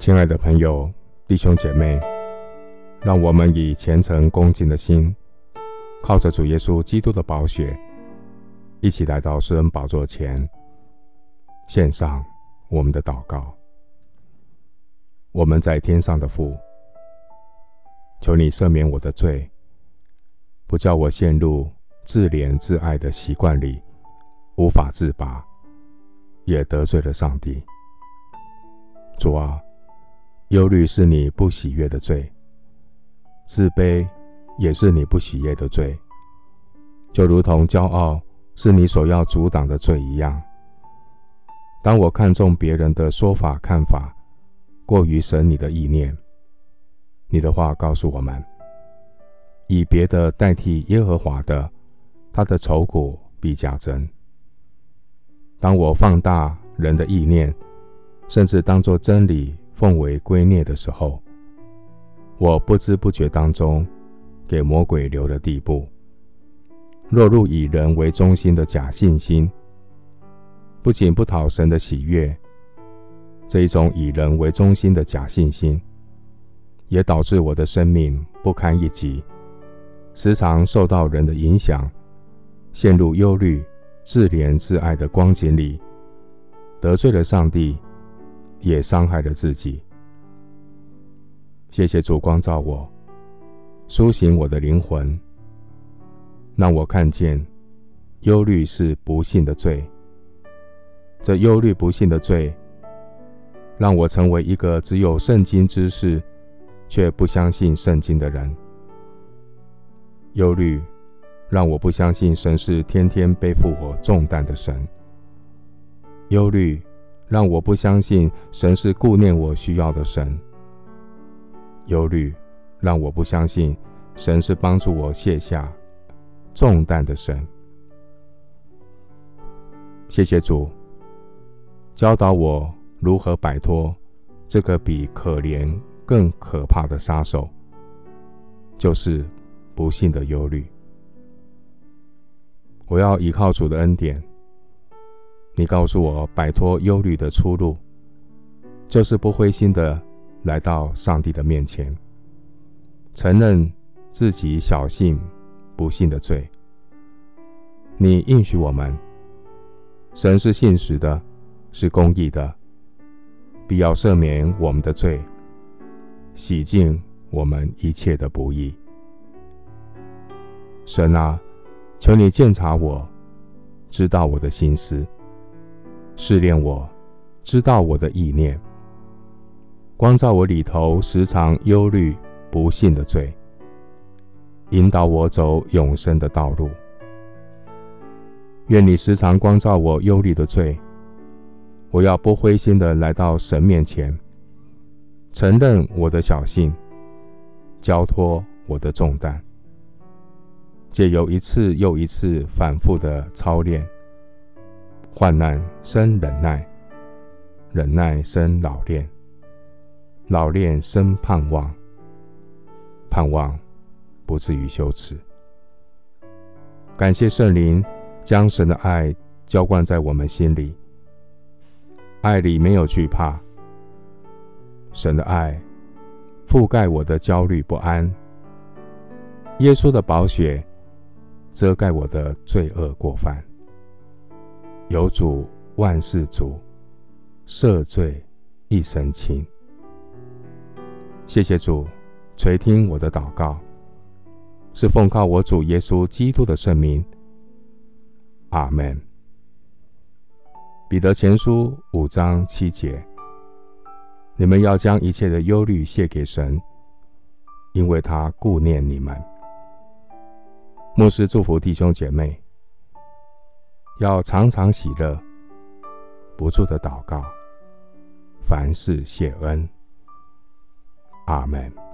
亲爱的朋友、弟兄姐妹，让我们以虔诚恭敬的心，靠着主耶稣基督的宝血，一起来到施恩宝座前，献上我们的祷告。我们在天上的父，求你赦免我的罪，不叫我陷入自怜自爱的习惯里，无法自拔，也得罪了上帝。主啊！忧虑是你不喜悦的罪，自卑也是你不喜悦的罪，就如同骄傲是你所要阻挡的罪一样。当我看重别人的说法看法，过于神你的意念，你的话告诉我们，以别的代替耶和华的，他的愁苦必加增。当我放大人的意念，甚至当作真理。奉为圭臬的时候，我不知不觉当中给魔鬼留了地步。落入以人为中心的假信心，不仅不讨神的喜悦，这一种以人为中心的假信心，也导致我的生命不堪一击，时常受到人的影响，陷入忧虑、自怜自爱的光景里，得罪了上帝。也伤害了自己。谢谢主光照我，苏醒我的灵魂，让我看见忧虑是不幸的罪。这忧虑不幸的罪，让我成为一个只有圣经知识却不相信圣经的人。忧虑让我不相信神是天天背负我重担的神。忧虑。让我不相信神是顾念我需要的神。忧虑让我不相信神是帮助我卸下重担的神。谢谢主教导我如何摆脱这个比可怜更可怕的杀手，就是不幸的忧虑。我要依靠主的恩典。你告诉我，摆脱忧虑的出路，就是不灰心的来到上帝的面前，承认自己小信不信的罪。你应许我们，神是信实的，是公义的，必要赦免我们的罪，洗净我们一切的不义。神啊，求你鉴察我，知道我的心思。试炼我，知道我的意念，光照我里头时常忧虑不幸的罪，引导我走永生的道路。愿你时常光照我忧虑的罪，我要不灰心的来到神面前，承认我的小信，交托我的重担，借由一次又一次反复的操练。患难生忍耐，忍耐生老练，老练生盼望，盼望不至于羞耻。感谢圣灵将神的爱浇灌在我们心里，爱里没有惧怕。神的爱覆盖我的焦虑不安，耶稣的宝血遮盖我的罪恶过犯。有主万事足，赦罪一身轻。谢谢主垂听我的祷告，是奉靠我主耶稣基督的圣名。阿门。彼得前书五章七节：你们要将一切的忧虑卸给神，因为他顾念你们。牧师祝福弟兄姐妹。要常常喜乐，不住的祷告，凡事谢恩。阿门。